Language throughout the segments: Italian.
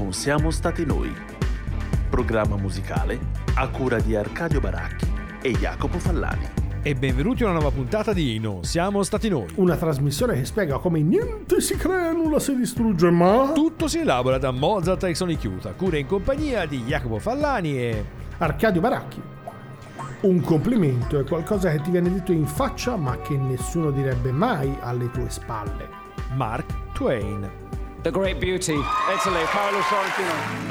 Non siamo stati noi. Programma musicale a cura di Arcadio Baracchi e Jacopo Fallani. E benvenuti a una nuova puntata di Non siamo stati noi. Una trasmissione che spiega come niente si crea, nulla si distrugge, ma... Tutto si elabora da Mozart e Sonic Youth, a cura in compagnia di Jacopo Fallani e... Arcadio Baracchi. Un complimento è qualcosa che ti viene detto in faccia ma che nessuno direbbe mai alle tue spalle. Mark Twain. The Great Beauty, Italy, Paolo Sorrentino.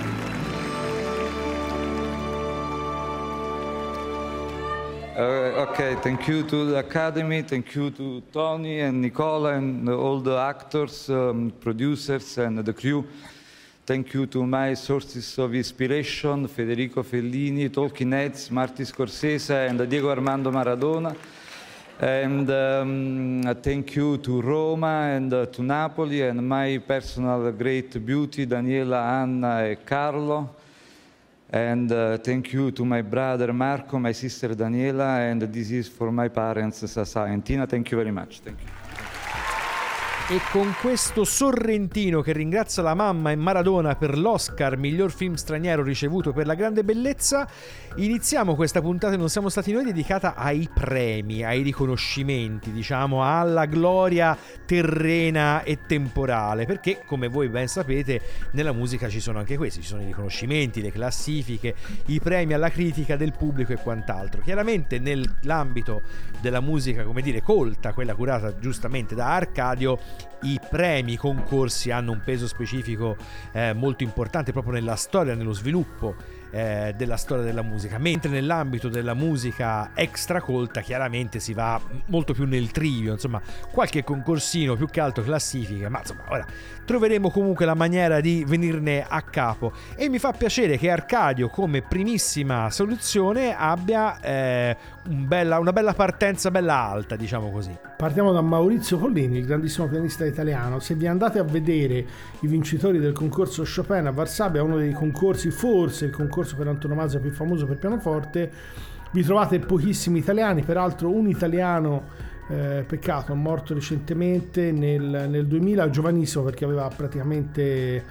Uh, okay, thank you to the Academy, thank you to Tony and Nicola and all the actors, um, producers and the crew. Thank you to my sources of inspiration, Federico Fellini, Talking Heads, Marty Scorsese and Diego Armando Maradona. And um, thank you to Roma and uh, to Napoli and my personal great beauty, Daniela, Anna and Carlo. And uh, thank you to my brother Marco, my sister Daniela, and this is for my parents, Sasa and Tina. Thank you very much. Thank you. E con questo Sorrentino che ringrazia la mamma e Maradona per l'Oscar miglior film straniero ricevuto per la grande bellezza, iniziamo questa puntata Non siamo stati noi dedicata ai premi, ai riconoscimenti, diciamo alla gloria terrena e temporale, perché come voi ben sapete nella musica ci sono anche questi, ci sono i riconoscimenti, le classifiche, i premi alla critica del pubblico e quant'altro. Chiaramente nell'ambito della musica, come dire, colta, quella curata giustamente da Arcadio, i premi, i concorsi hanno un peso specifico eh, molto importante proprio nella storia, nello sviluppo eh, della storia della musica, mentre nell'ambito della musica extracolta chiaramente si va molto più nel trivio, insomma qualche concorsino più che altro classifica, ma insomma ora troveremo comunque la maniera di venirne a capo e mi fa piacere che Arcadio come primissima soluzione abbia eh, un bella, una bella partenza bella alta, diciamo così. Partiamo da Maurizio Pollini, il grandissimo pianista italiano. Se vi andate a vedere i vincitori del concorso Chopin a Varsavia, uno dei concorsi, forse il concorso per antonomasia più famoso per pianoforte, vi trovate pochissimi italiani, peraltro un italiano eh, peccato, morto recentemente nel, nel 2000, giovanissimo perché aveva praticamente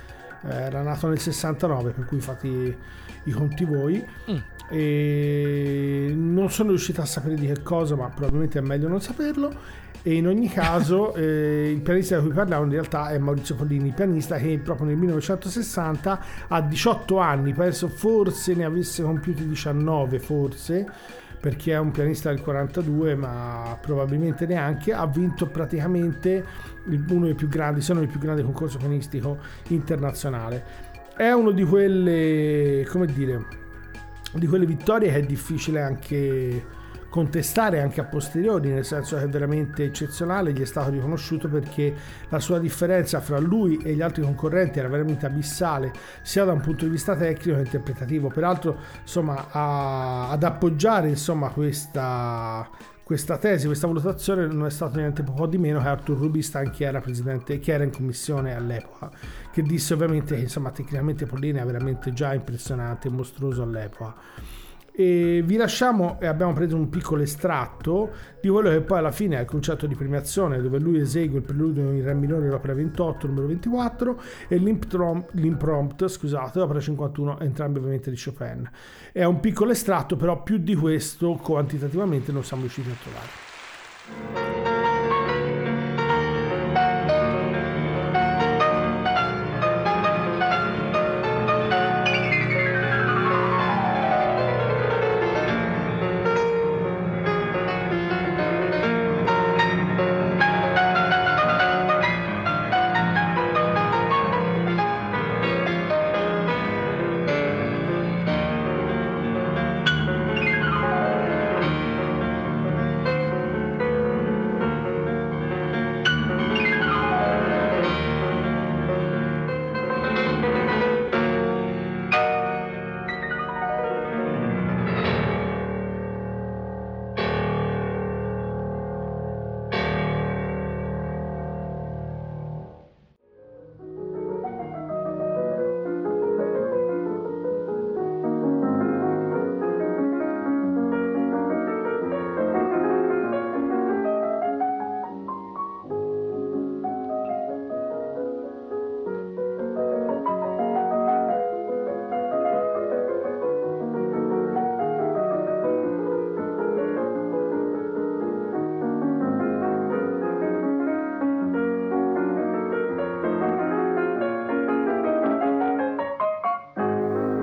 eh, era nato nel 69, per cui fate i, conti voi. Mm. E non sono riuscito a sapere di che cosa, ma probabilmente è meglio non saperlo. E in ogni caso, eh, il pianista di cui parliamo in realtà è Maurizio Pollini, pianista che proprio nel 1960 a 18 anni, penso forse ne avesse compiuti 19, forse perché è un pianista del 42 ma probabilmente neanche ha vinto praticamente uno dei più grandi se non il più grande concorso pianistico internazionale. È uno di quelle come dire di quelle vittorie che è difficile anche contestare anche a posteriori, nel senso che è veramente eccezionale, gli è stato riconosciuto perché la sua differenza fra lui e gli altri concorrenti era veramente abissale, sia da un punto di vista tecnico che interpretativo. Peraltro, insomma, a, ad appoggiare insomma, questa, questa tesi, questa valutazione non è stato niente poco di meno che Arthur Rubinstein che era presidente, che era in commissione all'epoca, che disse ovviamente che insomma tecnicamente Pollini è veramente già impressionante mostruoso all'epoca. E vi lasciamo e abbiamo preso un piccolo estratto di quello che poi alla fine è il concerto di premiazione dove lui esegue il preludio in re minore l'opera 28 numero 24 e l'imprompt scusate l'opera 51 entrambi ovviamente di Chopin. È un piccolo estratto però più di questo quantitativamente non siamo riusciti a trovare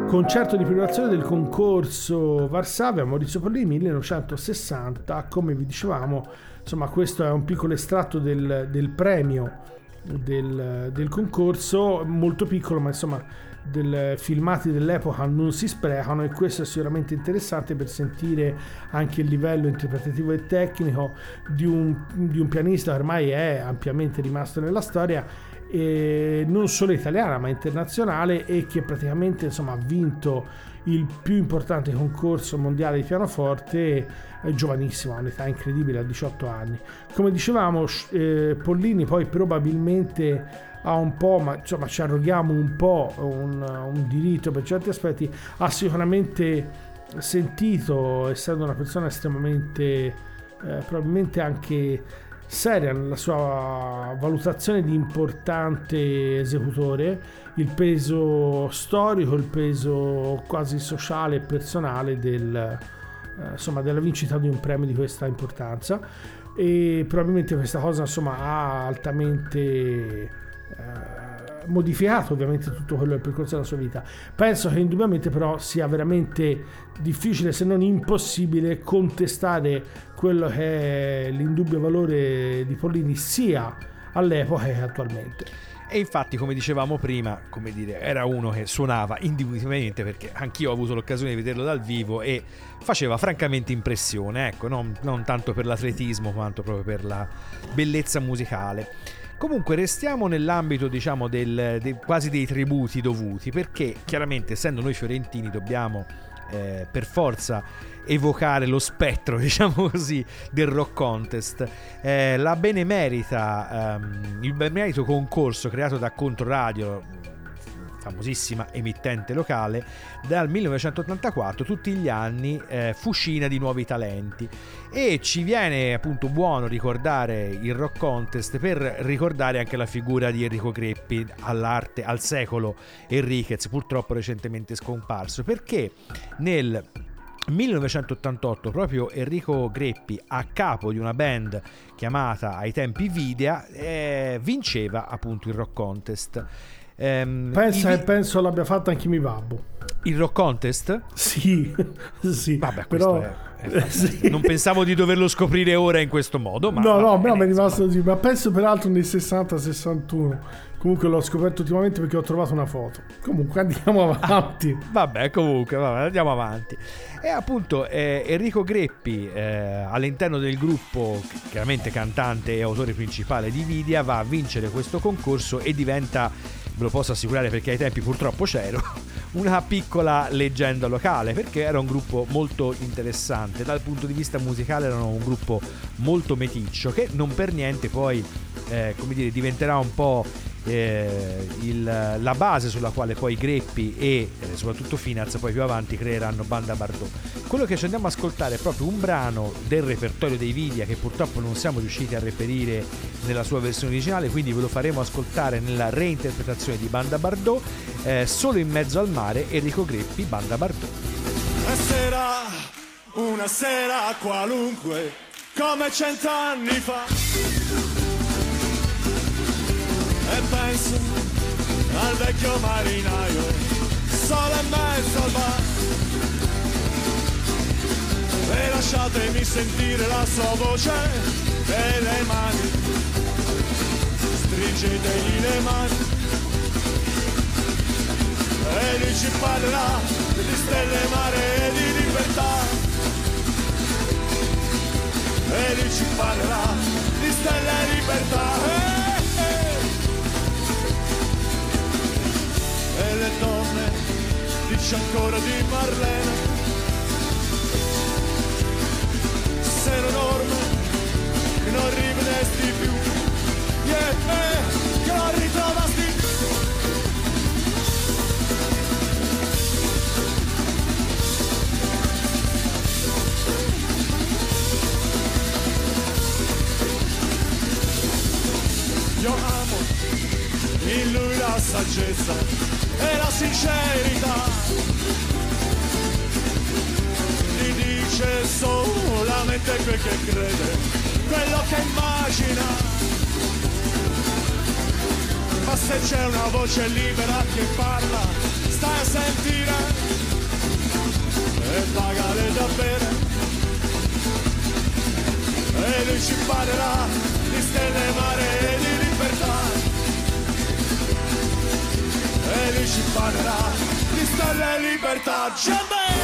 Concerto di privazione del concorso Varsavia Maurizio Pollini 1960, come vi dicevamo, insomma questo è un piccolo estratto del, del premio del, del, concorso, molto piccolo ma insomma del, filmati dell'epoca non si sprecano e questo è sicuramente interessante per sentire anche il livello interpretativo e tecnico di un, di un pianista che ormai è ampiamente rimasto nella storia eh, non solo italiana ma internazionale e che praticamente insomma, ha vinto il più importante concorso mondiale di pianoforte è giovanissimo, ha un'età incredibile, a 18 anni. Come dicevamo, eh, Pollini poi probabilmente ha un po', ma insomma ci arroghiamo un po' un, un diritto per certi aspetti, ha sicuramente sentito, essendo una persona estremamente, eh, probabilmente anche seria nella sua valutazione di importante esecutore, il peso storico, il peso quasi sociale e personale del, eh, insomma, della vincita di un premio di questa importanza. E probabilmente questa cosa insomma, ha altamente eh, modificato ovviamente tutto quello del percorso della sua vita. Penso che indubbiamente però sia veramente difficile se non impossibile contestare quello che è l'indubbio valore di Pollini sia all'epoca che attualmente. E infatti, come dicevamo prima, come dire, era uno che suonava indubitabilmente perché anch'io ho avuto l'occasione di vederlo dal vivo e faceva francamente impressione, ecco, non, non tanto per l'atletismo quanto proprio per la bellezza musicale. Comunque restiamo nell'ambito, diciamo, del, del, quasi dei tributi dovuti, perché chiaramente essendo noi fiorentini dobbiamo eh, per forza evocare lo spettro, diciamo così, del rock contest. Eh, la benemerita, ehm, il benemerito concorso creato da Controradio famosissima emittente locale, dal 1984 tutti gli anni eh, fucina di nuovi talenti. E ci viene appunto buono ricordare il Rock Contest per ricordare anche la figura di Enrico Greppi all'arte, al secolo Enriquez, purtroppo recentemente scomparso, perché nel 1988 proprio Enrico Greppi a capo di una band chiamata ai tempi Videa eh, vinceva appunto il Rock Contest Ehm, Pensa vi... penso l'abbia fatto anche mio babbo. Il rock contest? Sì, sì. Vabbè, però... È, è sì. Non pensavo di doverlo scoprire ora in questo modo, ma... No, no, però mi è rimasto così. Ma penso peraltro nel 60-61. Comunque l'ho scoperto ultimamente perché ho trovato una foto. Comunque andiamo avanti. Ah, vabbè, comunque, vabbè, andiamo avanti. E appunto eh, Enrico Greppi eh, all'interno del gruppo, chiaramente cantante e autore principale di Vidia, va a vincere questo concorso e diventa ve lo posso assicurare perché ai tempi purtroppo c'ero, una piccola leggenda locale perché era un gruppo molto interessante. Dal punto di vista musicale erano un gruppo molto meticcio che non per niente poi, eh, come dire, diventerà un po' eh, il, la base sulla quale poi Greppi e eh, soprattutto Finaz poi più avanti creeranno Banda Bardot. Quello che ci andiamo ad ascoltare è proprio un brano del repertorio dei Vidia che purtroppo non siamo riusciti a reperire nella sua versione originale, quindi ve lo faremo ascoltare nella reinterpretazione di Banda Bardot, eh, solo in mezzo al mare Enrico Greppi, Banda Bardot. Una sera, una sera qualunque, come cent'anni fa e penso al vecchio marinaio, solo in mezzo al bar. E lasciatemi sentire la sua voce e le mani, stringetegli le mani. E lui ci parlerà di stelle, mare e di libertà. E lui ci parlerà di stelle e libertà. E le donne dice ancora di Marlene. Se non dorme che non rivedesti più yeah, eh, che non ritrovasti io amo in lui la saggezza e la sincerità ti dice solamente quel che crede, quello che immagina. Ma se c'è una voce libera che parla, stai a sentire e pagare da bene. E lui ci parlerà di stelle maree. felici parlerà di stare libertà. Jamais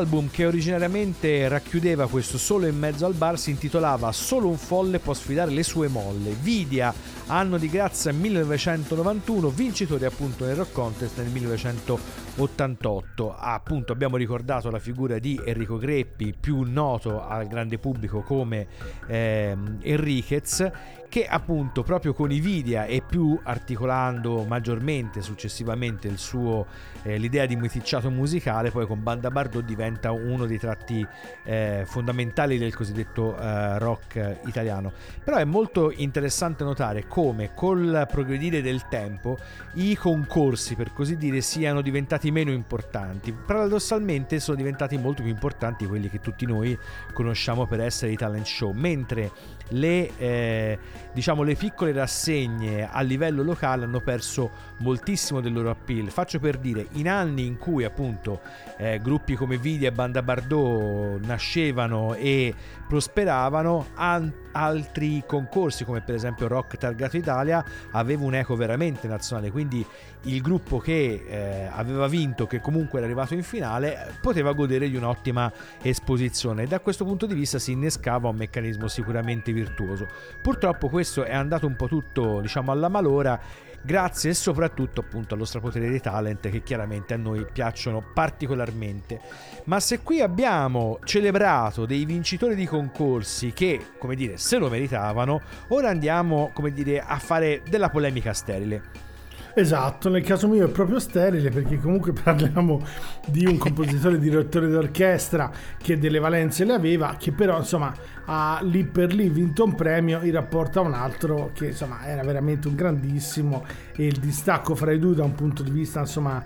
L'album che originariamente racchiudeva questo solo in mezzo al bar si intitolava Solo un folle può sfidare le sue molle. Vidia, anno di grazia 1991, vincitore appunto nel Rock Contest nel 1988. Appunto abbiamo ricordato la figura di Enrico Greppi, più noto al grande pubblico come ehm, Enriquez che appunto proprio con i Vidia e più articolando maggiormente successivamente suo, eh, l'idea di meticciato musicale poi con Banda Bardot diventa uno dei tratti eh, fondamentali del cosiddetto eh, rock italiano. Però è molto interessante notare come col progredire del tempo i concorsi per così dire siano diventati meno importanti. Paradossalmente sono diventati molto più importanti quelli che tutti noi conosciamo per essere i talent show mentre le, eh, diciamo, le piccole rassegne a livello locale hanno perso moltissimo del loro appeal. Faccio per dire, in anni in cui appunto eh, gruppi come Vidia e Banda Bardot nascevano e prosperavano, an- altri concorsi come per esempio Rock Targato Italia aveva un eco veramente nazionale, quindi il gruppo che eh, aveva vinto, che comunque era arrivato in finale, poteva godere di un'ottima esposizione e da questo punto di vista si innescava un meccanismo sicuramente virtuoso. Purtroppo questo è andato un po' tutto diciamo alla malora grazie soprattutto appunto allo strapotere dei talent che chiaramente a noi piacciono particolarmente. Ma se qui abbiamo celebrato dei vincitori di concorsi che, come dire, se lo meritavano, ora andiamo, come dire, a fare della polemica sterile. Esatto, nel caso mio è proprio sterile perché comunque parliamo di un compositore direttore d'orchestra che delle valenze le aveva, che però insomma ha lì per lì vinto un premio in rapporto a un altro che insomma era veramente un grandissimo. E il distacco fra i due da un punto di vista insomma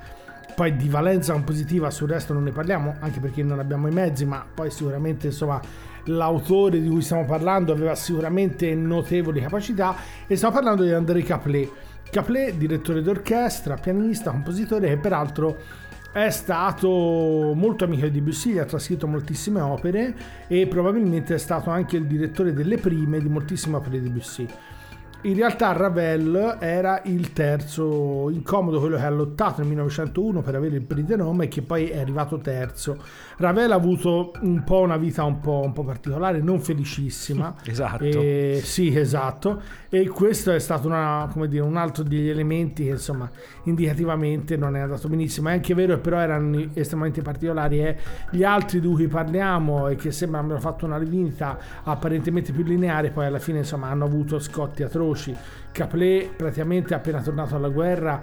poi di valenza compositiva sul resto non ne parliamo anche perché non abbiamo i mezzi ma poi sicuramente insomma l'autore di cui stiamo parlando aveva sicuramente notevoli capacità. E stiamo parlando di André Caplet Caplet, direttore d'orchestra, pianista, compositore che peraltro è stato molto amico di Debussy, ha trascritto moltissime opere e probabilmente è stato anche il direttore delle prime di moltissime opere di Debussy. In realtà Ravel era il terzo incomodo, quello che ha lottato nel 1901 per avere il prix de nome e che poi è arrivato terzo. Ravel ha avuto un po' una vita un po', un po particolare, non felicissima. Esatto. E, sì, esatto. E questo è stato una, come dire, un altro degli elementi che insomma indicativamente non è andato benissimo. È anche vero che però erano estremamente particolari. E gli altri di cui parliamo e che sembra abbiano fatto una rivinita apparentemente più lineare, poi alla fine insomma hanno avuto scotti atroci. Caplet praticamente appena tornato alla guerra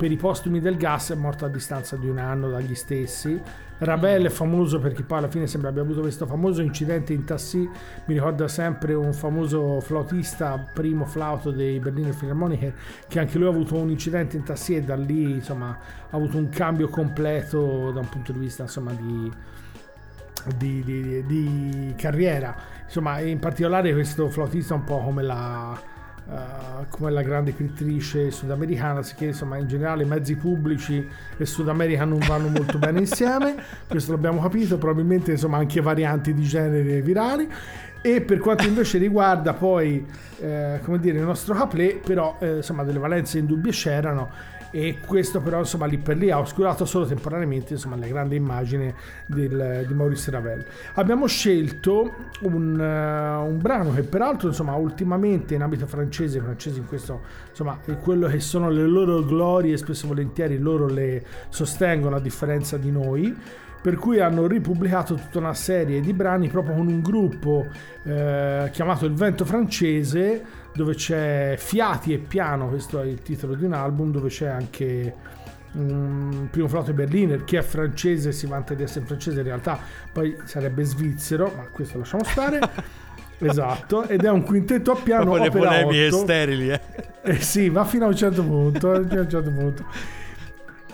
per i postumi del gas è morto a distanza di un anno dagli stessi. Ravel è famoso perché poi alla fine sembra abbia avuto questo famoso incidente in taxi, mi ricorda sempre un famoso flautista, primo flauto dei Berliner Philharmoniker, che anche lui ha avuto un incidente in taxi e da lì insomma ha avuto un cambio completo da un punto di vista insomma di, di, di, di carriera. Insomma, in particolare questo flautista un po' come la Uh, come la grande scrittrice sudamericana, che insomma in generale i mezzi pubblici e Sud America non vanno molto bene insieme, questo l'abbiamo capito, probabilmente insomma anche varianti di genere virali. E per quanto invece riguarda poi, eh, come dire, il nostro Caplet, però eh, insomma delle valenze indubbie c'erano e questo però insomma lì per lì ha oscurato solo temporaneamente insomma la grande immagine del- di Maurice Ravel. Abbiamo scelto un, eh, un brano che peraltro insomma ultimamente in ambito francese, i francesi in questo insomma è quello che sono le loro glorie, spesso e volentieri loro le sostengono a differenza di noi per cui hanno ripubblicato tutta una serie di brani proprio con un gruppo eh, chiamato Il Vento Francese, dove c'è fiati e piano, questo è il titolo di un album, dove c'è anche un primo flauto Berliner, che è francese, si vanta di essere francese, in realtà poi sarebbe svizzero, ma questo lasciamo stare. Esatto, ed è un quintetto a piano Proprio le polemiche 8. sterili, eh. Eh sì, va fino a un certo punto. eh, a un certo punto.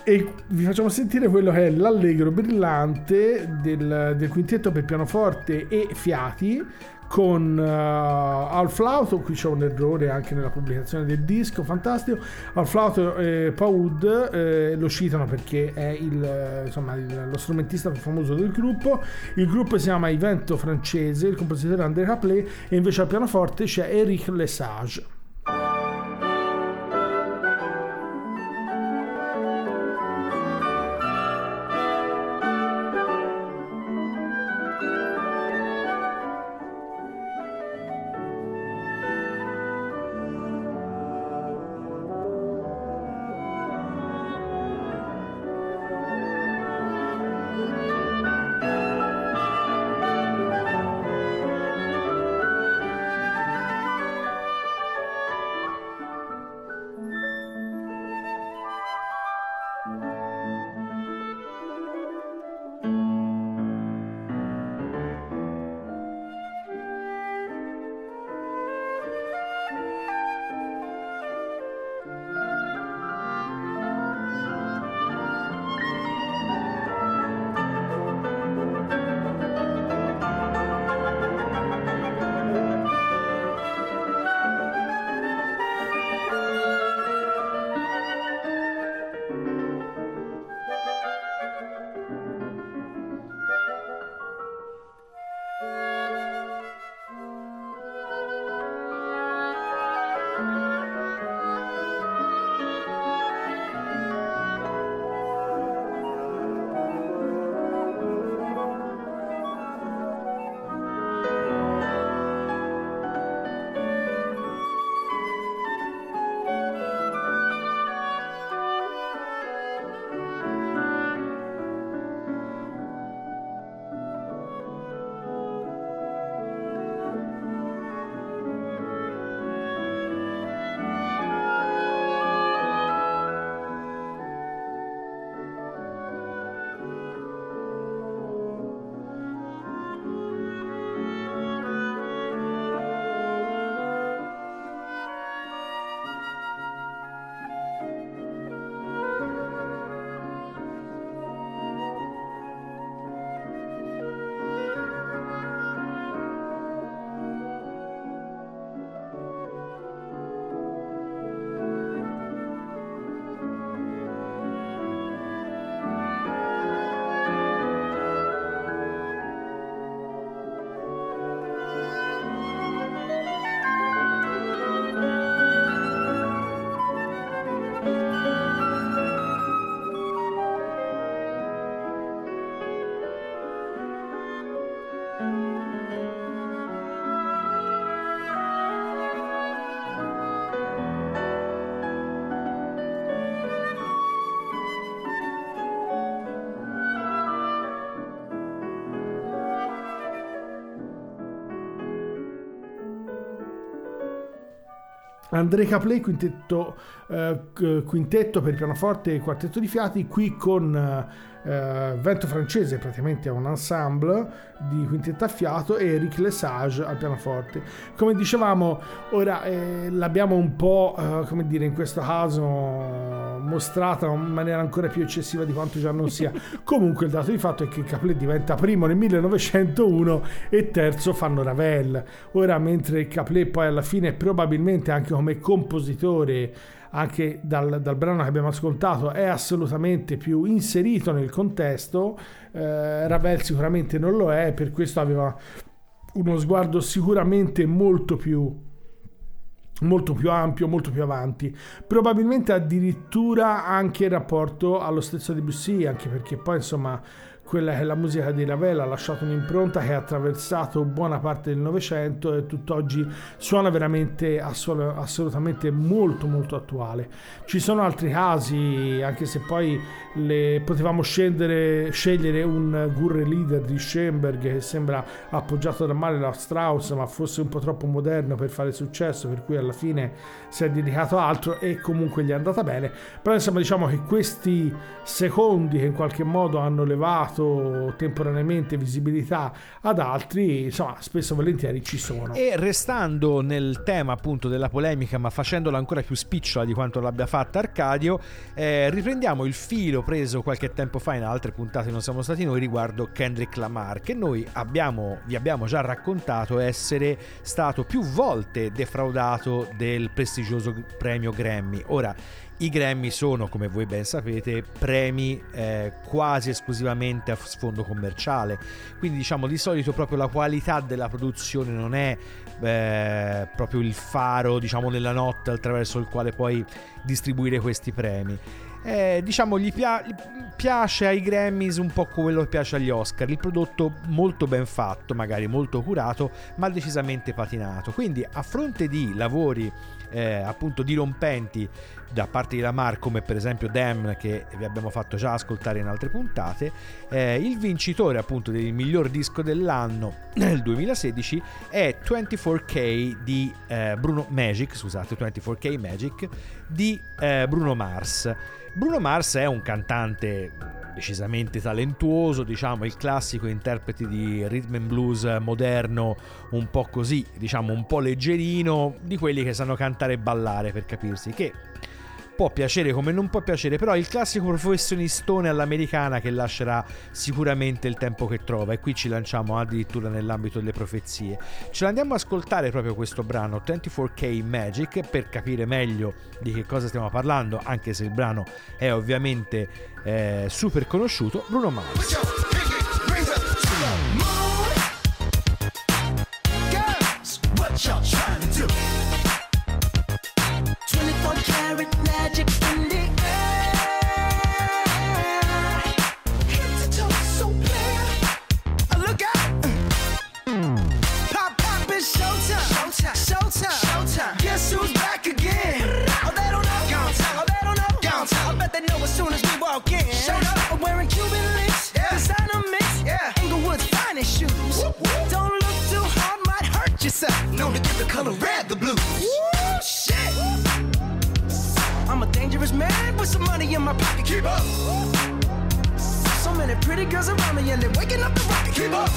E vi facciamo sentire quello che è l'allegro brillante del, del quintetto per pianoforte e fiati con uh, al flauto, qui c'è un errore anche nella pubblicazione del disco, fantastico. Al flauto eh, Paud eh, lo citano perché è il, eh, insomma, il- lo strumentista più famoso del gruppo. Il gruppo si chiama I Vento francese, il compositore André Caplet e invece al pianoforte c'è Eric Lesage. André Caplet, quintetto, eh, quintetto per pianoforte e quartetto di fiati, qui con eh, Vento francese, praticamente è un ensemble di quintetto a fiato e Eric Lesage al pianoforte. Come dicevamo, ora eh, l'abbiamo un po', eh, come dire, in questo caso mostrata in maniera ancora più eccessiva di quanto già non sia. Comunque il dato di fatto è che Caplet diventa primo nel 1901 e terzo fanno Ravel. Ora mentre Caplet poi alla fine probabilmente anche come compositore anche dal, dal brano che abbiamo ascoltato è assolutamente più inserito nel contesto eh, Ravel sicuramente non lo è per questo aveva uno sguardo sicuramente molto più molto più ampio, molto più avanti. Probabilmente addirittura anche in rapporto allo stesso Debussy, anche perché poi insomma quella che è la musica di Ravel ha lasciato un'impronta che ha attraversato buona parte del Novecento e tutt'oggi suona veramente assol- assolutamente molto molto attuale. Ci sono altri casi, anche se poi le, potevamo scendere, scegliere un Gurre leader di Schoenberg che sembra appoggiato da male da Strauss, ma fosse un po' troppo moderno per fare successo, per cui alla fine si è dedicato a altro e comunque gli è andata bene. Però insomma diciamo che questi secondi che in qualche modo hanno levato temporaneamente visibilità ad altri, insomma, spesso e volentieri ci sono. E restando nel tema appunto della polemica, ma facendola ancora più spicciola di quanto l'abbia fatta Arcadio, eh, riprendiamo il filo preso qualche tempo fa in altre puntate non siamo stati noi riguardo Kendrick Lamar, che noi abbiamo, vi abbiamo già raccontato essere stato più volte defraudato del prestigioso premio Grammy. Ora, i Grammy sono, come voi ben sapete, premi eh, quasi esclusivamente a sfondo commerciale, quindi diciamo di solito proprio la qualità della produzione non è eh, proprio il faro, diciamo, nella notte attraverso il quale puoi distribuire questi premi. Eh, diciamo gli, pia- piace ai Grammys un po' quello che piace agli Oscar, il prodotto molto ben fatto, magari molto curato, ma decisamente patinato. Quindi a fronte di lavori eh, appunto dirompenti da parte di Lamar come per esempio Damn che vi abbiamo fatto già ascoltare in altre puntate. Eh, il vincitore appunto del miglior disco dell'anno nel 2016 è 24K di eh, Bruno Magic scusate 24K Magic di eh, Bruno Mars. Bruno Mars è un cantante decisamente talentuoso, diciamo il classico interprete di rhythm and blues moderno, un po' così, diciamo un po' leggerino, di quelli che sanno cantare e ballare per capirsi, che può piacere come non può piacere, però il classico professionistone all'americana che lascerà sicuramente il tempo che trova e qui ci lanciamo addirittura nell'ambito delle profezie. Ce l'andiamo ad ascoltare proprio questo brano 24K Magic per capire meglio di che cosa stiamo parlando, anche se il brano è ovviamente eh, super conosciuto, Bruno Mars. Girls, my pocket. Keep up. So many pretty girls around me and they're waking up the rocket. Keep up.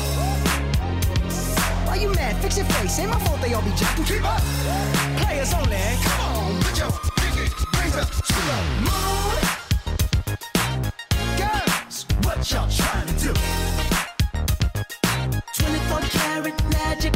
Why you mad? Fix your face. Ain't my fault they all be jacking. Keep up. Players only. Come on, put your pinky rings up to the moon. Girls, what y'all trying to do? 24 karat magic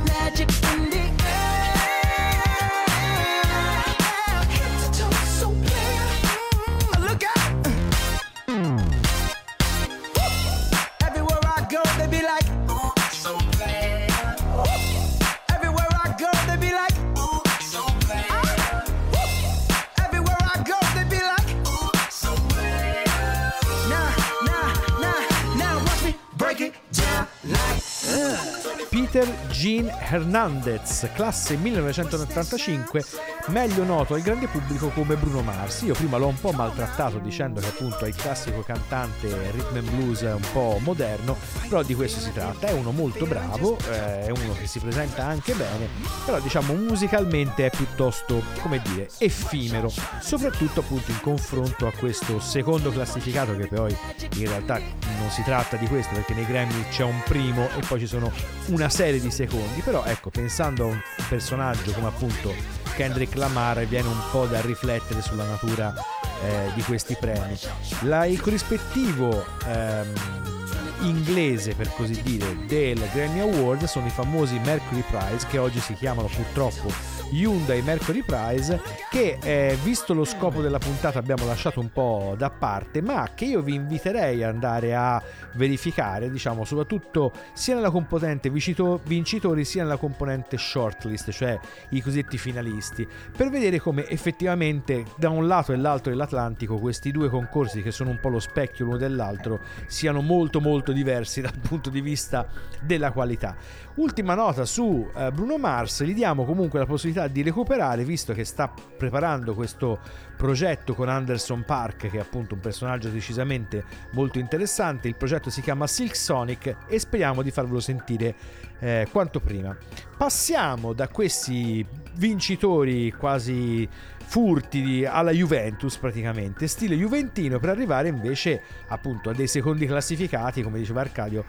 Peter Jean Hernandez, classe 1985, meglio noto al grande pubblico come Bruno Mars. Io prima l'ho un po' maltrattato dicendo che appunto è il classico cantante rhythm and blues un po' moderno, però di questo si tratta. È uno molto bravo, eh, è uno che si presenta anche bene, però diciamo musicalmente è piuttosto, come dire, effimero, soprattutto appunto in confronto a questo secondo classificato che poi in realtà non si tratta di questo perché nei Grammy c'è un primo e poi ci sono una serie di secondi, però ecco, pensando a un personaggio come appunto Kendrick Lamar viene un po' da riflettere sulla natura eh, di questi premi. La, il corrispettivo ehm, inglese, per così dire, del Grammy Award sono i famosi Mercury Prize, che oggi si chiamano purtroppo Hyundai Mercury Prize, che eh, visto lo scopo della puntata abbiamo lasciato un po' da parte, ma che io vi inviterei ad andare a verificare, diciamo, soprattutto sia nella componente vincitori sia nella componente shortlist, cioè i cosiddetti finalisti, per vedere come effettivamente da un lato e l'altro dell'Atlantico questi due concorsi che sono un po' lo specchio l'uno dell'altro siano molto molto diversi dal punto di vista della qualità. Ultima nota su eh, Bruno Mars, gli diamo comunque la possibilità di recuperare visto che sta preparando questo progetto con Anderson Park che è appunto un personaggio decisamente molto interessante. Il progetto si chiama Silk Sonic e speriamo di farvelo sentire eh, quanto prima. Passiamo da questi vincitori quasi furti alla Juventus praticamente, stile juventino per arrivare invece appunto a dei secondi classificati, come diceva Arcadio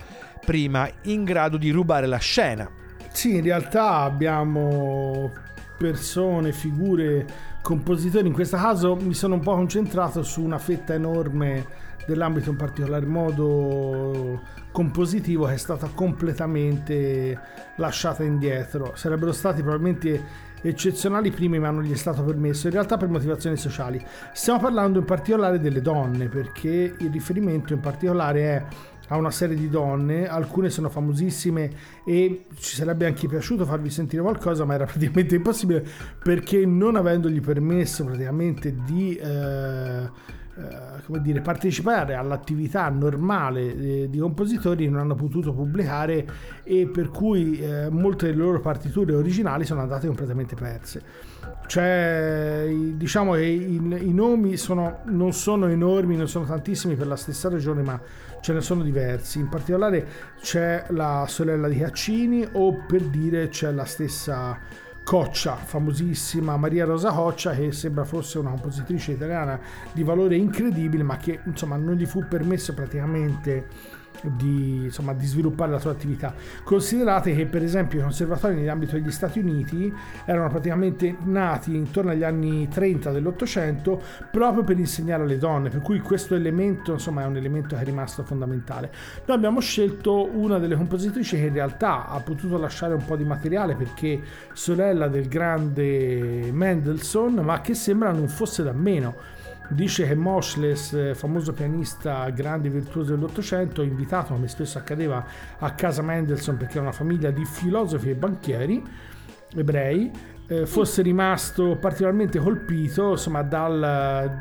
prima, in grado di rubare la scena. Sì, in realtà abbiamo persone, figure, compositori. In questo caso mi sono un po' concentrato su una fetta enorme dell'ambito in particolar modo compositivo che è stata completamente lasciata indietro. Sarebbero stati probabilmente eccezionali primi ma non gli è stato permesso, in realtà per motivazioni sociali. Stiamo parlando in particolare delle donne perché il riferimento in particolare è a una serie di donne, alcune sono famosissime e ci sarebbe anche piaciuto farvi sentire qualcosa, ma era praticamente impossibile perché non avendogli permesso praticamente di... Eh, come dire, partecipare all'attività normale eh, di compositori non hanno potuto pubblicare e per cui eh, molte delle loro partiture originali sono andate completamente perse. Cioè, diciamo che i, i nomi sono, non sono enormi, non sono tantissimi per la stessa ragione, ma ce ne sono diversi. In particolare c'è la sorella di Caccini o per dire c'è la stessa Coccia, famosissima Maria Rosa Coccia, che sembra fosse una compositrice italiana di valore incredibile, ma che insomma non gli fu permesso praticamente di, insomma, di, sviluppare la sua attività. Considerate che per esempio i conservatori nell'ambito degli Stati Uniti erano praticamente nati intorno agli anni 30 dell'Ottocento proprio per insegnare alle donne, per cui questo elemento insomma, è un elemento che è rimasto fondamentale. Noi abbiamo scelto una delle compositrici che in realtà ha potuto lasciare un po' di materiale perché sorella del grande Mendelssohn, ma che sembra non fosse da meno dice che Moschles, eh, famoso pianista grande e virtuoso dell'Ottocento, invitato come spesso accadeva a casa Mendelssohn perché era una famiglia di filosofi e banchieri ebrei, eh, fosse rimasto particolarmente colpito insomma, dal,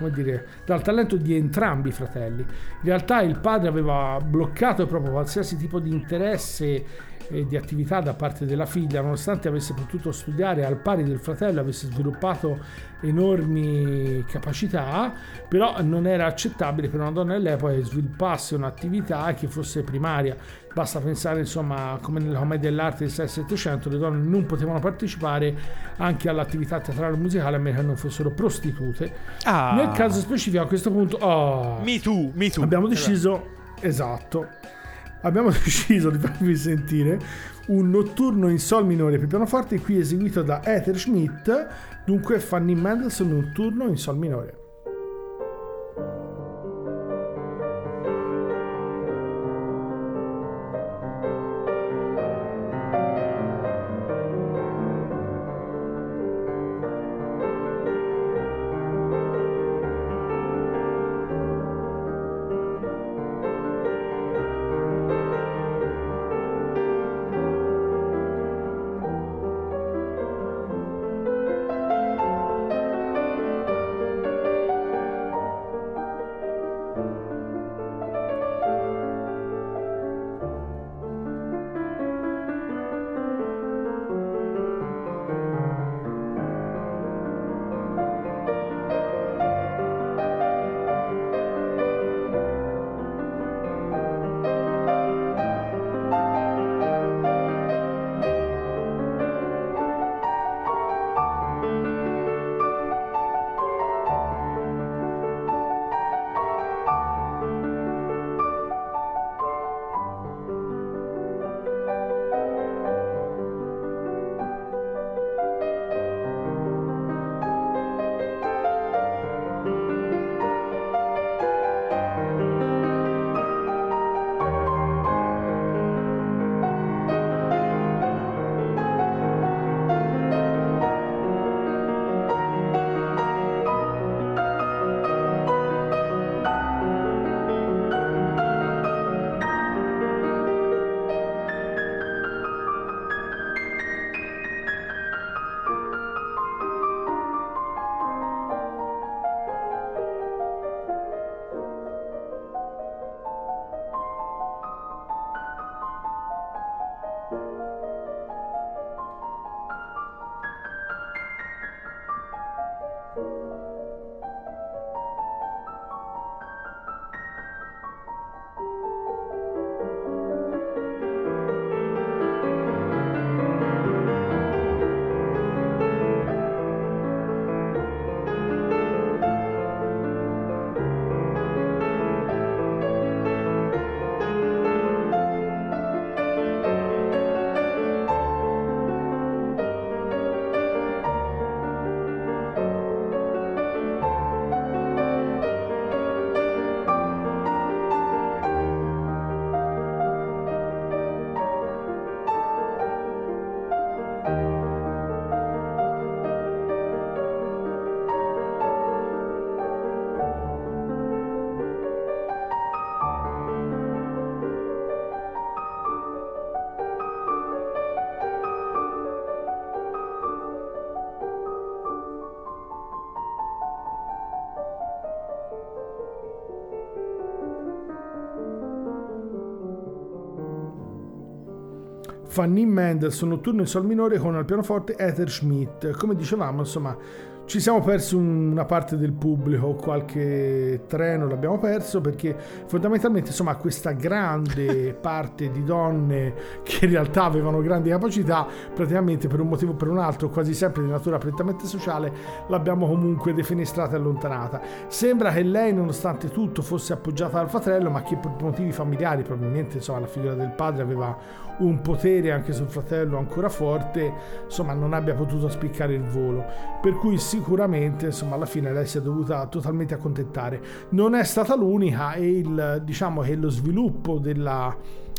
eh, dire, dal, talento di entrambi i fratelli. In realtà il padre aveva bloccato proprio qualsiasi tipo di interesse e di attività da parte della figlia, nonostante avesse potuto studiare al pari del fratello, avesse sviluppato enormi capacità, però non era accettabile per una donna dell'epoca che sviluppasse un'attività che fosse primaria. Basta pensare, insomma, come nella commedia dell'arte del 6-700, le donne non potevano partecipare anche all'attività teatrale e musicale a meno che non fossero prostitute. Ah. Nel caso specifico, a questo punto, oh, me too, me too. abbiamo deciso, esatto, abbiamo deciso di farvi sentire un notturno in sol minore per pianoforte qui eseguito da Ether Schmidt. Dunque Fanny Mendelssohn notturno in sol minore Fanny Mendelssohn, notturno in sol minore con al pianoforte Ether Schmidt. Come dicevamo, insomma, ci siamo persi una parte del pubblico, qualche treno l'abbiamo perso perché fondamentalmente insomma questa grande parte di donne che in realtà avevano grandi capacità, praticamente per un motivo o per un altro, quasi sempre di natura prettamente sociale, l'abbiamo comunque defenestrata e allontanata. Sembra che lei nonostante tutto fosse appoggiata dal fratello, ma che per motivi familiari, probabilmente insomma la figura del padre aveva un potere anche sul fratello ancora forte, insomma non abbia potuto spiccare il volo. Per cui sicuramente insomma alla fine lei si è dovuta totalmente accontentare. Non è stata l'unica e il, diciamo che lo sviluppo della,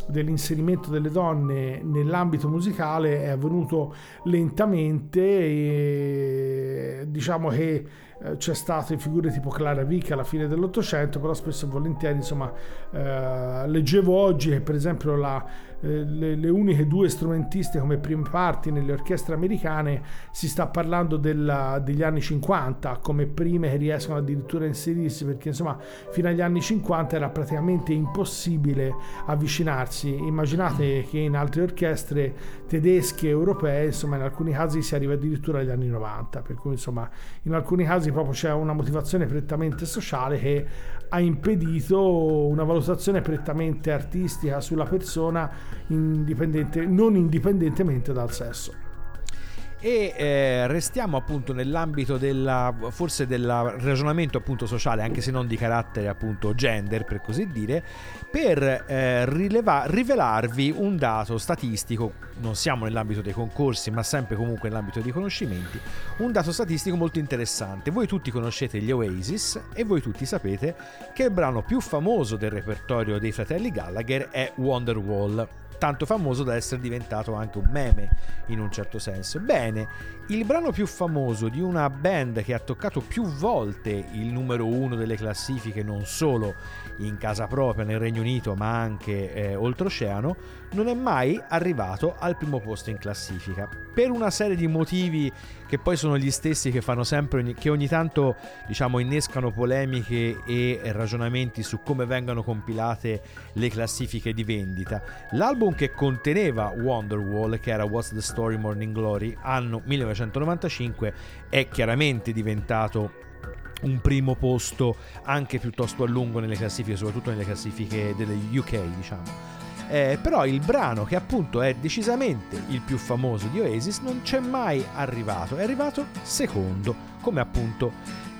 dell'inserimento delle donne nell'ambito musicale è avvenuto lentamente e diciamo che eh, c'è stato figure tipo Clara Vick alla fine dell'Ottocento, però spesso e volentieri, insomma, eh, leggevo oggi che per esempio la, eh, le, le, uniche due strumentiste come prime parti nelle orchestre americane si sta parlando della, degli anni 50 come prime che riescono addirittura a inserirsi perché insomma fino agli anni 50 era praticamente impossibile avvicinarsi. Immaginate che in altre orchestre tedesche europee insomma in alcuni casi si arriva addirittura agli anni 90 per cui insomma in alcuni casi proprio c'è una motivazione prettamente sociale che ha impedito una valutazione prettamente artistica sulla persona indipendente, non indipendentemente dal sesso. E eh, restiamo appunto nell'ambito della forse del ragionamento appunto sociale anche se non di carattere appunto gender per così dire per eh, rileva- rivelarvi un dato statistico. Non siamo nell'ambito dei concorsi ma sempre comunque nell'ambito dei conoscimenti. Un dato statistico molto interessante. Voi tutti conoscete gli Oasis e voi tutti sapete che il brano più famoso del repertorio dei fratelli Gallagher è Wonderwall tanto famoso da essere diventato anche un meme in un certo senso. Bene, il brano più famoso di una band che ha toccato più volte il numero uno delle classifiche, non solo in casa propria nel Regno Unito ma anche eh, oltreoceano, non è mai arrivato al primo posto in classifica. Per una serie di motivi che poi sono gli stessi che fanno sempre, che ogni tanto diciamo innescano polemiche e ragionamenti su come vengano compilate le classifiche di vendita. L'album che conteneva Wonderwall, che era What's the Story Morning Glory, anno 1995, è chiaramente diventato un primo posto anche piuttosto a lungo nelle classifiche, soprattutto nelle classifiche delle UK, diciamo. Eh, però il brano che appunto è decisamente il più famoso di Oasis non c'è mai arrivato, è arrivato secondo, come appunto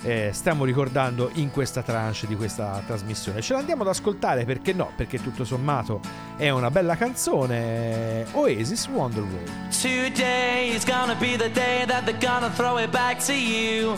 eh, stiamo ricordando in questa tranche di questa trasmissione. Ce l'andiamo ad ascoltare perché no? Perché tutto sommato è una bella canzone. Oasis Wonderwall. Today is gonna be the day that they're gonna throw it back to you.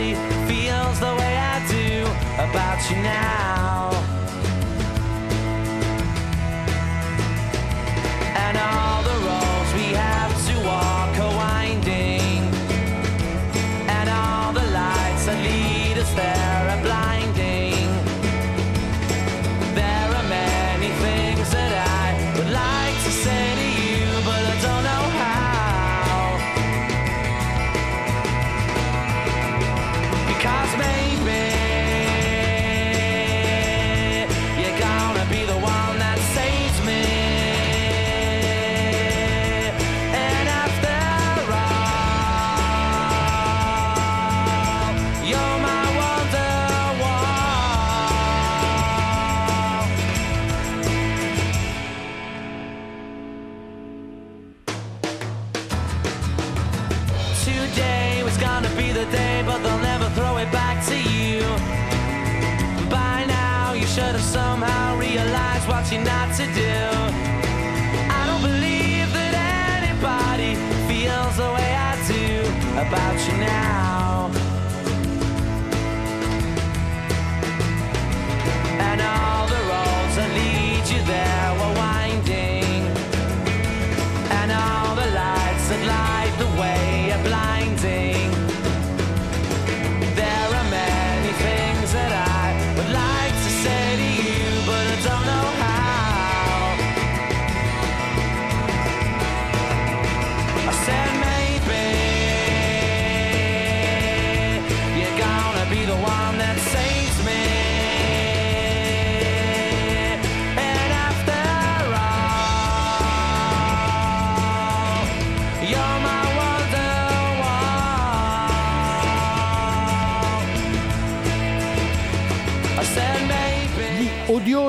Anybody feels the way I do about you now. party now.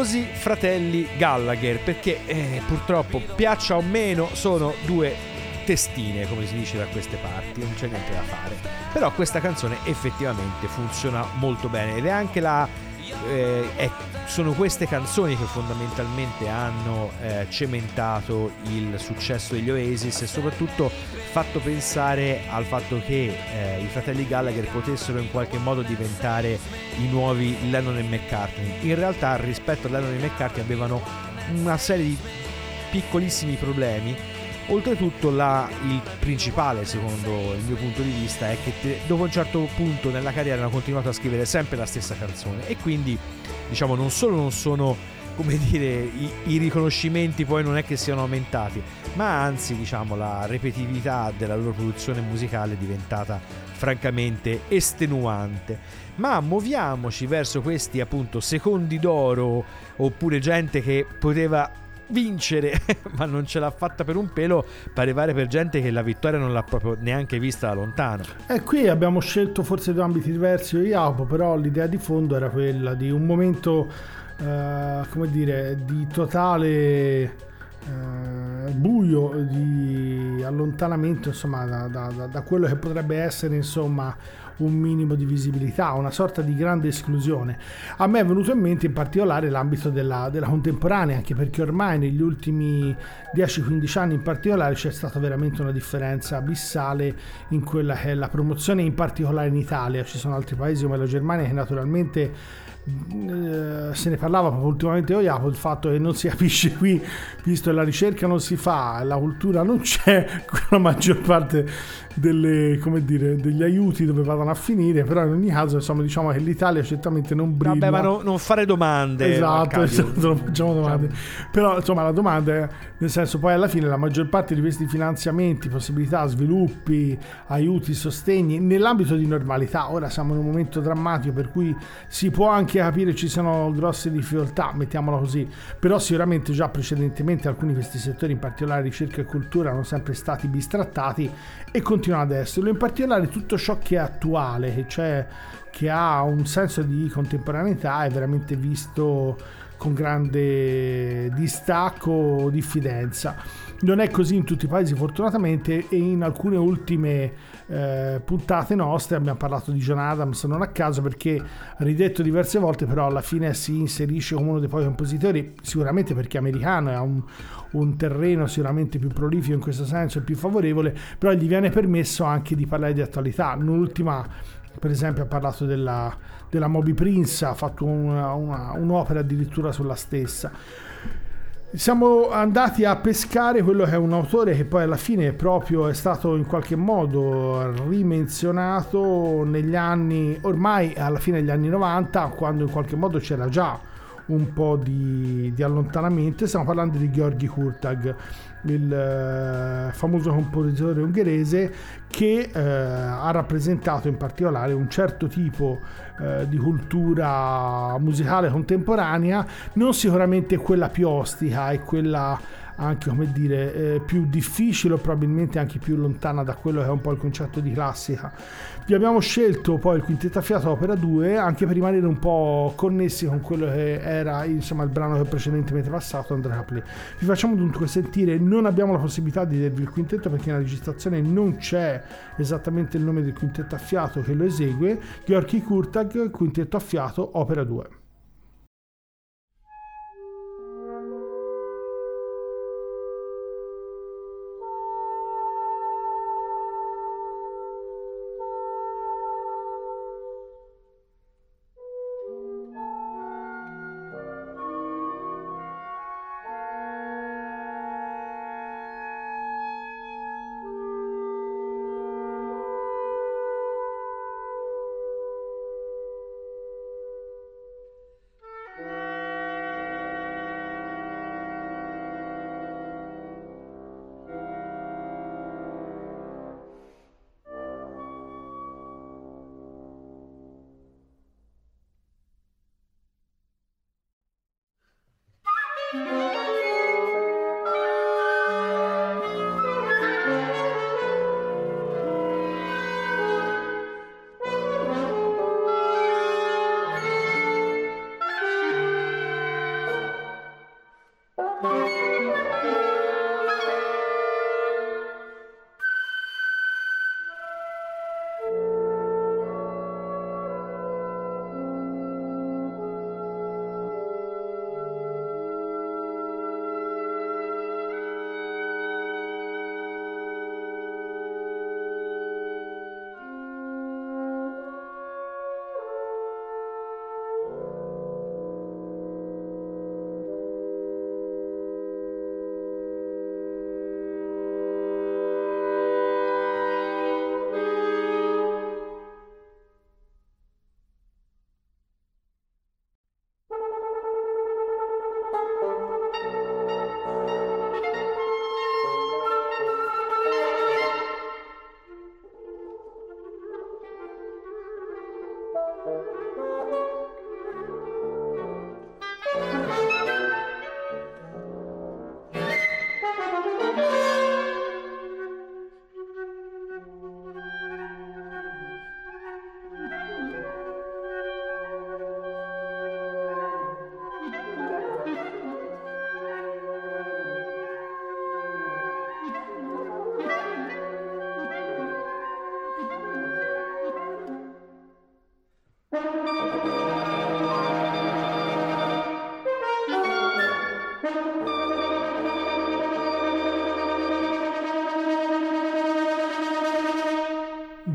Odiosi fratelli Gallagher, perché eh, purtroppo, piaccia o meno, sono due testine, come si dice da queste parti, non c'è niente da fare. Però questa canzone effettivamente funziona molto bene ed è anche la... eh, è- sono queste canzoni che fondamentalmente hanno eh, cementato il successo degli Oasis e soprattutto fatto pensare al fatto che eh, i fratelli Gallagher potessero in qualche modo diventare i nuovi Lennon e McCartney. In realtà rispetto a Lennon e McCartney avevano una serie di piccolissimi problemi. Oltretutto la- il principale, secondo il mio punto di vista, è che te- dopo un certo punto nella carriera hanno continuato a scrivere sempre la stessa canzone. E quindi diciamo non solo non sono come dire i, i riconoscimenti poi non è che siano aumentati ma anzi diciamo la repetitività della loro produzione musicale è diventata francamente estenuante. Ma muoviamoci verso questi appunto secondi d'oro oppure gente che poteva vincere ma non ce l'ha fatta per un pelo per arrivare per gente che la vittoria non l'ha proprio neanche vista da lontano. E qui abbiamo scelto forse due ambiti diversi io e però l'idea di fondo era quella di un momento, eh, come dire, di totale eh, buio, di allontanamento, insomma, da- da- da quello che potrebbe essere, insomma, un minimo di visibilità, una sorta di grande esclusione. A me è venuto in mente in particolare l'ambito della, della contemporanea, anche perché ormai negli ultimi 10-15 anni in particolare c'è stata veramente una differenza abissale in quella che è la promozione, in particolare in Italia. Ci sono altri paesi come la Germania che naturalmente eh, se ne parlava ultimamente con il fatto che non si capisce qui visto che la ricerca non si fa la cultura non c'è la maggior parte delle, come dire, degli aiuti dove vadano a finire però in ogni caso insomma diciamo che l'Italia certamente non brilla. Vabbè ma no- non fare domande Esatto, esatto, non facciamo domande. Però insomma la domanda è, nel senso poi alla fine la maggior parte di questi finanziamenti, possibilità, sviluppi, aiuti, sostegni nell'ambito di normalità, ora siamo in un momento drammatico per cui si può anche capire ci sono grosse difficoltà, mettiamola così, però sicuramente già precedentemente alcuni di questi settori, in particolare ricerca e cultura, erano sempre stati bistrattati e continuano ad esserlo, in particolare tutto ciò che è attuale, c'è che ha un senso di contemporaneità è veramente visto con grande distacco, diffidenza. Non è così in tutti i paesi fortunatamente e in alcune ultime eh, puntate nostre abbiamo parlato di John Adams non a caso perché ridetto diverse volte però alla fine si inserisce come uno dei pochi compositori sicuramente perché è americano ha un, un terreno sicuramente più prolifico in questo senso e più favorevole però gli viene permesso anche di parlare di attualità l'ultima per esempio ha parlato della, della Moby Prince, ha fatto una- una- un'opera addirittura sulla stessa. Siamo andati a pescare quello che è un autore che poi alla fine proprio è stato in qualche modo rimenzionato negli anni, ormai alla fine degli anni 90, quando in qualche modo c'era già un po' di, di allontanamento. Stiamo parlando di Georgi Kurtag, il eh, famoso compositore ungherese che eh, ha rappresentato in particolare un certo tipo eh, di cultura musicale contemporanea, non sicuramente quella più ostica e quella anche come dire eh, più difficile o probabilmente anche più lontana da quello che è un po' il concetto di classica. Vi abbiamo scelto poi il quintetto a fiato opera 2 anche per rimanere un po' connessi con quello che era insomma il brano che precedentemente passato Andrea Capli. Vi facciamo dunque sentire, non abbiamo la possibilità di dirvi il quintetto perché nella registrazione non c'è esattamente il nome del quintetto a fiato che lo esegue, Gheorghi Kurtag, quintetto a fiato opera 2.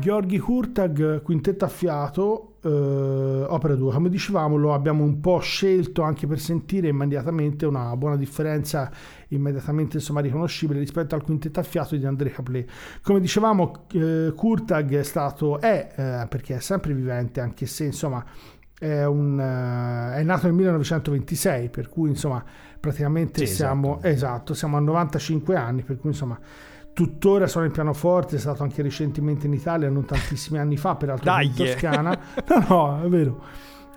Gheorghi Kurtag, quintetto a fiato, eh, opera 2. Come dicevamo, lo abbiamo un po' scelto anche per sentire immediatamente una buona differenza, immediatamente insomma riconoscibile rispetto al quintetto a fiato di André Caplet. Come dicevamo, eh, Kurtag è stato, è, eh, perché è sempre vivente, anche se insomma è, un, eh, è nato nel 1926, per cui insomma praticamente Sì, siamo, esatto. esatto, siamo a 95 anni, per cui insomma tuttora suona il pianoforte, è stato anche recentemente in Italia, non tantissimi anni fa, peraltro Dai, in. Toscana. No, no, è vero.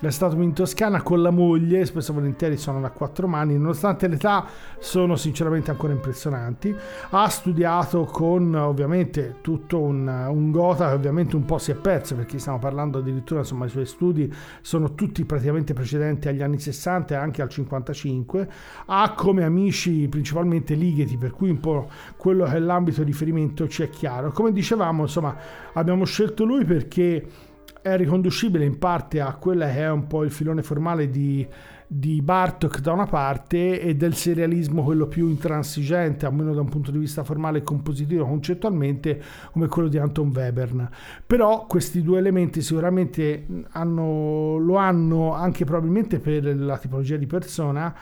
È stato in Toscana con la moglie, spesso volentieri suonano a quattro mani, nonostante l'età sono sinceramente ancora impressionanti. Ha studiato con ovviamente tutto un, un gota che ovviamente un po' si è perso perché stiamo parlando addirittura, insomma, i suoi studi sono tutti praticamente precedenti agli anni 60 e anche al 55. Ha come amici principalmente Ligeti, per cui un po' quello che è l'ambito di riferimento ci è chiaro. Come dicevamo, insomma, abbiamo scelto lui perché è riconducibile in parte a quella che è un po' il filone formale di, di Bartok da una parte e del serialismo quello più intransigente, almeno da un punto di vista formale e compositivo concettualmente, come quello di Anton Webern. Però questi due elementi sicuramente hanno, lo hanno anche probabilmente per la tipologia di persona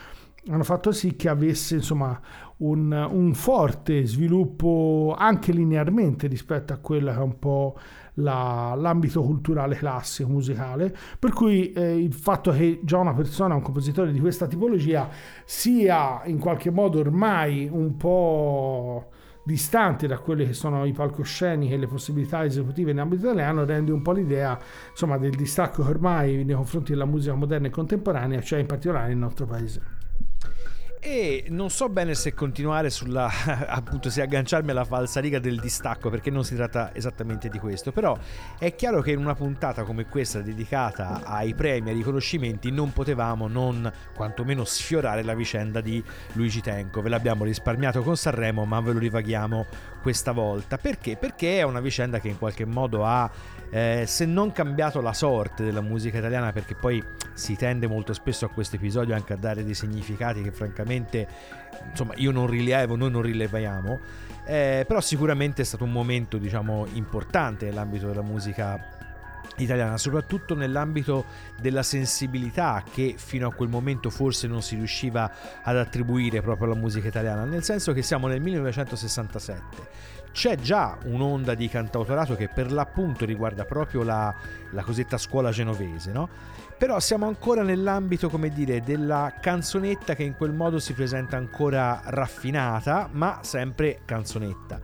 hanno fatto sì che avesse insomma un, un forte sviluppo anche linearmente rispetto a quella che è un po' la- l'ambito culturale classico musicale. Per cui eh, il fatto che già una persona un compositore di questa tipologia sia in qualche modo ormai un po' distante da quelli che sono i palcoscenici e le possibilità esecutive in ambito italiano rende un po' l'idea insomma del distacco che ormai nei confronti della musica moderna e contemporanea c'è in particolare nel nostro paese E non so bene se continuare sulla appunto se agganciarmi alla falsariga del distacco perché non si tratta esattamente di questo, però è chiaro che in una puntata come questa dedicata ai premi, ai riconoscimenti, non potevamo non quantomeno sfiorare la vicenda di Luigi Tenco. Ve l'abbiamo risparmiato con Sanremo, ma ve lo rivaghiamo questa volta. Perché? Perché è una vicenda che in qualche modo ha eh, se non cambiato la sorte della musica italiana, perché poi si tende molto spesso a questo episodio anche a dare dei significati che francamente insomma io non rilevo, noi non rileviamo, eh, però sicuramente è stato un momento diciamo importante nell'ambito della musica italiana, soprattutto nell'ambito della sensibilità che fino a quel momento forse non si riusciva ad attribuire proprio alla musica italiana, nel senso che siamo nel 1967 c'è già un'onda di cantautorato che per l'appunto riguarda proprio la, la cosiddetta scuola genovese, no? Però siamo ancora nell'ambito, come dire, della canzonetta che in quel modo si presenta ancora raffinata, ma sempre canzonetta.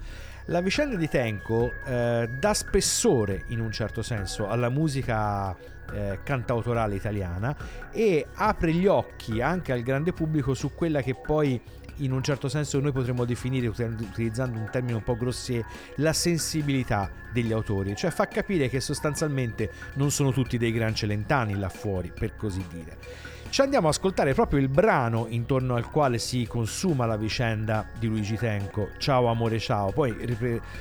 La vicenda di Tenco eh, dà spessore, in un certo senso, alla musica eh, cantautorale italiana e apre gli occhi anche al grande pubblico su quella che poi in un certo senso noi potremmo definire, utilizzando un termine un po' grossier, la sensibilità degli autori, cioè fa capire che sostanzialmente non sono tutti dei gran celentani là fuori, per così dire. Ci andiamo ad ascoltare proprio il brano intorno al quale si consuma la vicenda di Luigi Tenco, Ciao amore ciao, poi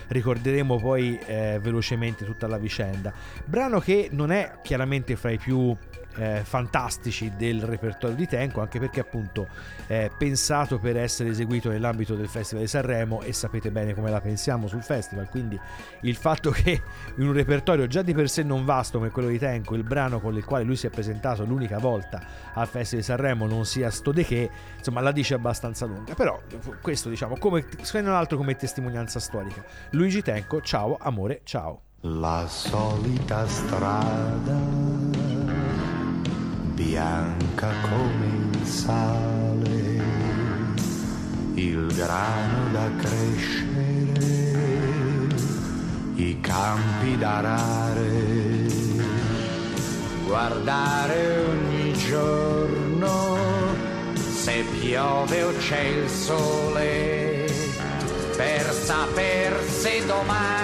ricorderemo poi eh, velocemente tutta la vicenda. Brano che non è chiaramente fra i più eh, fantastici del repertorio di Tenco, anche perché appunto è pensato per essere eseguito nell'ambito del Festival di Sanremo e sapete bene come la pensiamo sul festival, quindi il fatto che in un repertorio già di per sé non vasto come quello di Tenco, il brano con il quale lui si è presentato l'unica volta al Festival di Sanremo non sia sto de che, insomma la dice abbastanza lunga, però questo diciamo come se non altro come testimonianza storica. Luigi Tenco, ciao amore, ciao. La solita strada, bianca come il sale, il grano da crescere, i campi da arare, guardare ogni giorno se piove o c'è il sole, per saper se domani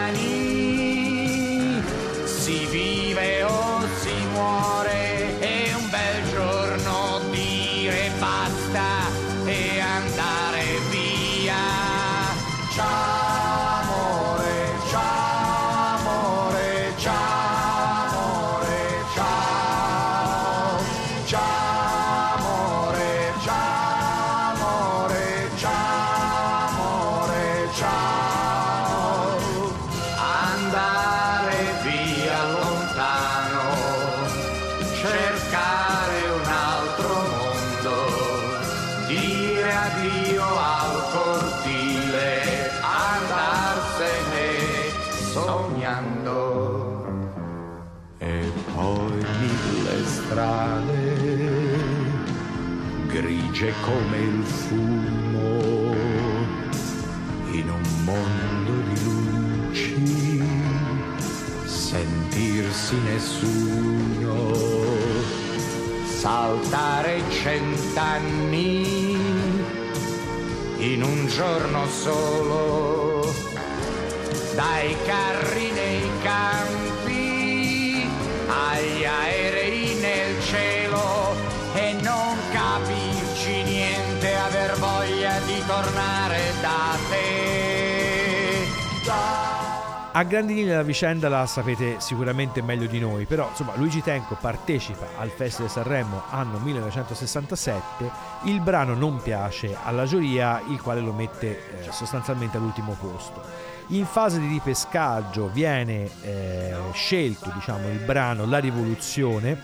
sognando. E poi mille strade grigie come il fumo in un mondo di luci sentirsi nessuno saltare cent'anni in un giorno solo dai carri nei campi agli aerei nel cielo e non capirci niente, aver voglia di tornare da te. A grandi linee la vicenda la sapete sicuramente meglio di noi, però insomma Luigi Tenco partecipa al Festival Sanremo anno 1967, il brano non piace alla giuria, il quale lo mette eh, sostanzialmente all'ultimo posto. In fase di ripescaggio viene eh, scelto diciamo, il brano La Rivoluzione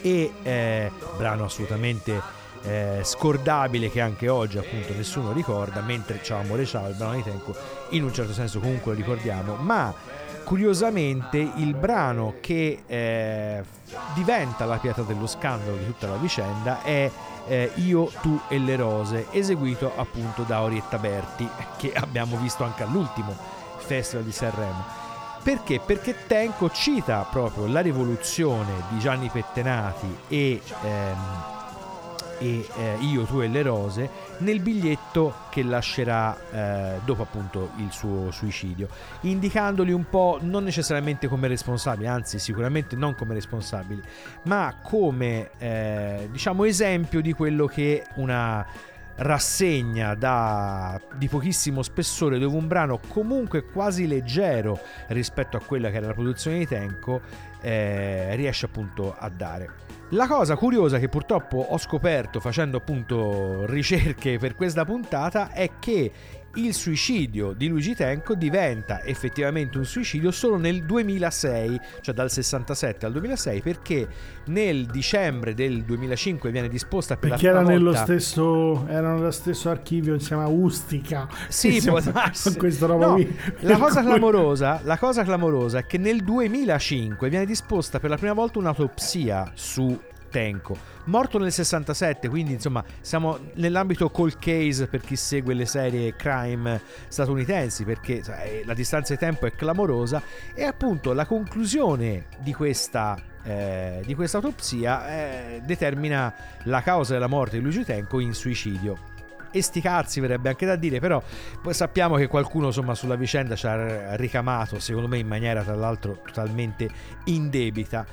e eh, brano assolutamente eh, scordabile che anche oggi appunto nessuno ricorda, mentre Ciao Amore Ciao, il brano di Tenco, in un certo senso comunque lo ricordiamo, ma curiosamente il brano che eh, diventa la pietra dello scandalo di tutta la vicenda è eh, Io, tu e le rose, eseguito appunto da Orietta Berti, che abbiamo visto anche all'ultimo Festival di Sanremo. Perché? Perché Tenco cita proprio la rivoluzione di Gianni Pettenati e, ehm, e eh, Io, tu e le rose nel biglietto che lascerà eh, dopo appunto il suo suicidio, indicandoli un po' non necessariamente come responsabili, anzi sicuramente non come responsabili, ma come eh, diciamo esempio di quello che una rassegna da, di pochissimo spessore dove un brano comunque quasi leggero rispetto a quella che era la produzione di Tenco eh, riesce appunto a dare. La cosa curiosa che purtroppo ho scoperto facendo appunto ricerche per questa puntata è che il suicidio di Luigi Tenco diventa effettivamente un suicidio solo nel 2006, cioè dal 67 al 2006, perché nel dicembre del 2005 viene disposta per Perché la era prima nello volta... stesso, era nello stesso archivio insieme a Ustica. Sì, può darsi. questa roba No, qui. La cosa, cui- clamorosa, la cosa clamorosa è che nel 2005 viene disposta per la prima volta un'autopsia su Tenco, morto nel 67, quindi insomma siamo nell'ambito cold case per chi segue le serie crime statunitensi, perché sai, la distanza di tempo è clamorosa e appunto la conclusione di questa eh, di questa autopsia eh, determina la causa della morte di Luigi Tenco in suicidio. E sti cazzi verrebbe anche da dire, però sappiamo che qualcuno insomma sulla vicenda ci ha ricamato, secondo me in maniera tra l'altro totalmente indebita.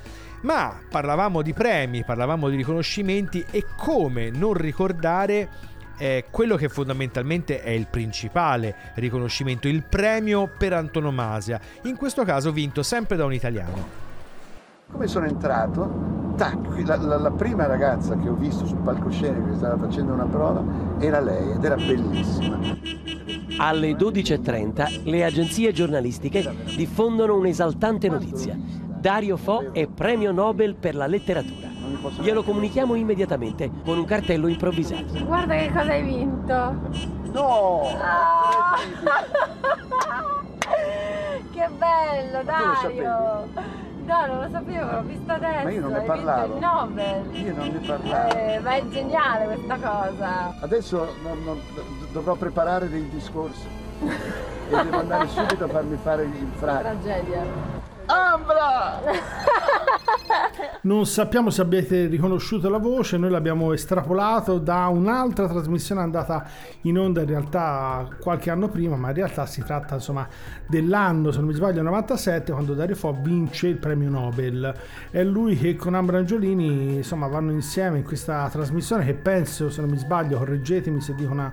Ma parlavamo di premi, parlavamo di riconoscimenti e come non ricordare eh, quello che fondamentalmente è il principale riconoscimento, il premio per antonomasia, in questo caso vinto sempre da un italiano. Come sono entrato, tac, la, la- la prima ragazza che ho visto sul palcoscenico che stava facendo una prova era lei ed era bellissima. Alle 12.30 le agenzie giornalistiche diffondono un'esaltante notizia. Dario Fo è premio Nobel per la letteratura. Glielo comunichiamo immediatamente con un cartello improvvisato. Guarda che cosa hai vinto. No! Ah! che bello, Tu lo Dario. No, non lo sapevo, l'ho visto adesso. Ma io non ne hai vinto parlavo. il Nobel. Io non ne parlavo. Eh, ma è geniale questa cosa. Adesso non- non- dovrò preparare dei discorsi e devo andare subito a farmi fare il frate. Tragedia. Ambra! Non sappiamo se abbiate riconosciuto la voce, noi l'abbiamo estrapolato da un'altra trasmissione andata in onda in realtà qualche anno prima, ma in realtà si tratta insomma dell'anno, se non mi sbaglio, 97, quando Dario Fo vince il premio Nobel. È lui che con Ambra Angiolini insomma vanno insieme in questa trasmissione che penso, se non mi sbaglio, correggetemi se dico una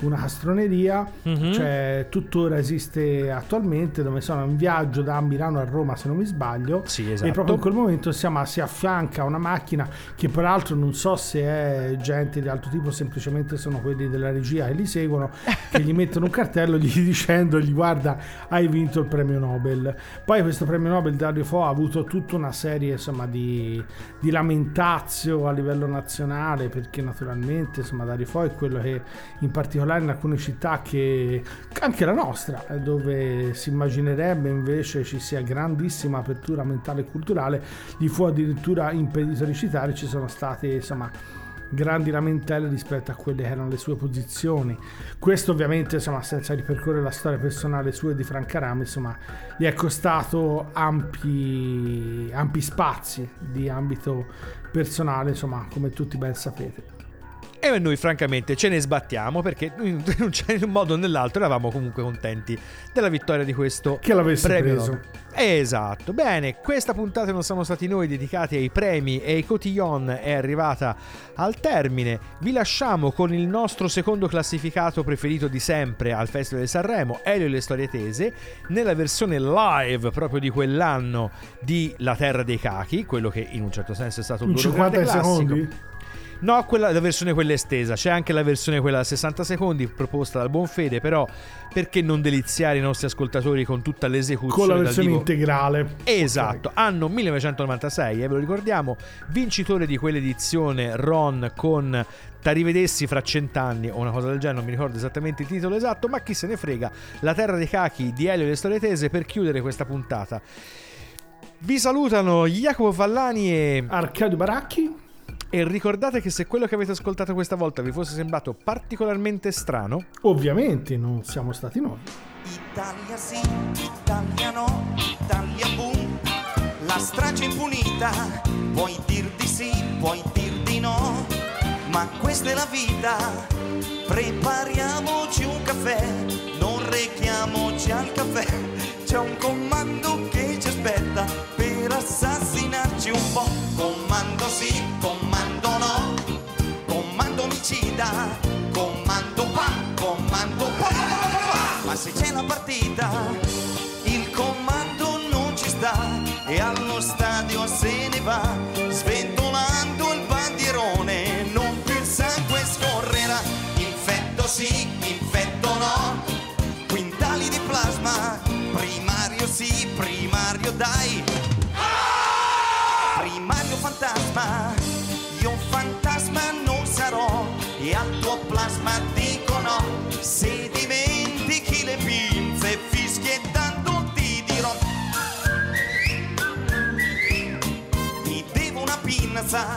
una castroneria, Mhm. cioè tuttora esiste attualmente, dove sono in viaggio da Milano a Roma se non mi sbaglio, Sì, e esatto. proprio in quel momento siamo, si affianca a una macchina che peraltro non so se è gente di altro tipo, semplicemente sono quelli della regia che li seguono, che gli mettono un cartello gli dicendogli guarda hai vinto il premio Nobel. Poi questo premio Nobel Dario Fo ha avuto tutta una serie insomma di, di lamentazio a livello nazionale perché naturalmente insomma Dario Fo è quello che in particolare particolare in alcune città che anche la nostra, eh, dove si immaginerebbe invece ci sia grandissima apertura mentale e culturale, gli fu addirittura impedito recitare, ci sono state insomma grandi lamentele rispetto a quelle che erano le sue posizioni. Questo ovviamente, insomma, senza ripercorrere la storia personale sua e di Franca Rame, insomma, gli è costato ampi, ampi spazi di ambito personale, insomma, come tutti ben sapete. E noi francamente ce ne sbattiamo perché in un modo o nell'altro eravamo comunque contenti della vittoria di questo Che l'avesse premio. preso. Esatto, bene, questa puntata non siamo stati noi dedicati ai premi e ai cotillon è arrivata al termine. Vi lasciamo con il nostro secondo classificato preferito di sempre al Festival di Sanremo, Elio e le storie tese, nella versione live proprio di quell'anno di La Terra dei Cachi, quello che in un certo senso è stato In loro 50 grande classico. secondi? No, quella, la versione quella estesa, c'è anche la versione quella a 60 secondi proposta dal Buonfede, però perché non deliziare i nostri ascoltatori con tutta l'esecuzione Con la versione integrale. Esatto, anno 1996, eh, ve lo ricordiamo, vincitore di quell'edizione Ron con T'arrivedessi fra cent'anni o una cosa del genere, non mi ricordo esattamente il titolo esatto, ma chi se ne frega, La terra dei cachi di Elio e le storie tese per chiudere questa puntata. Vi salutano Jacopo Fallani e Arcadio Baracchi. E ricordate che se quello che avete ascoltato questa volta vi fosse sembrato particolarmente strano, Ovviamente non siamo stati noi. Italia sì, Italia no, Italia boom, la strage impunita, puoi dir di sì, puoi dir di no, ma questa è la vita, prepariamoci un caffè, non rechiamoci al caffè, c'è un comando che ci aspetta per assassinarci omicida, comando pa, comando pa. ma se c'è la partita, il comando non ci sta. E allo stadio se ne va, sventolando il bandierone, non più il sangue scorrerà, infetto sì, infetto no, quintali di plasma, primario sì, primario dai, primario fantasma, tuo plasma dico no, se dimentichi le pinze fischiettando ti dirò, ti devo una pinza,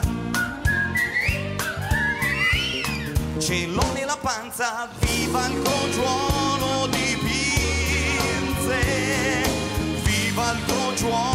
ce l'ho nella panza, viva il crogiuolo di pinze, viva il crogiuolo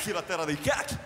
Perché la terra dei cacchi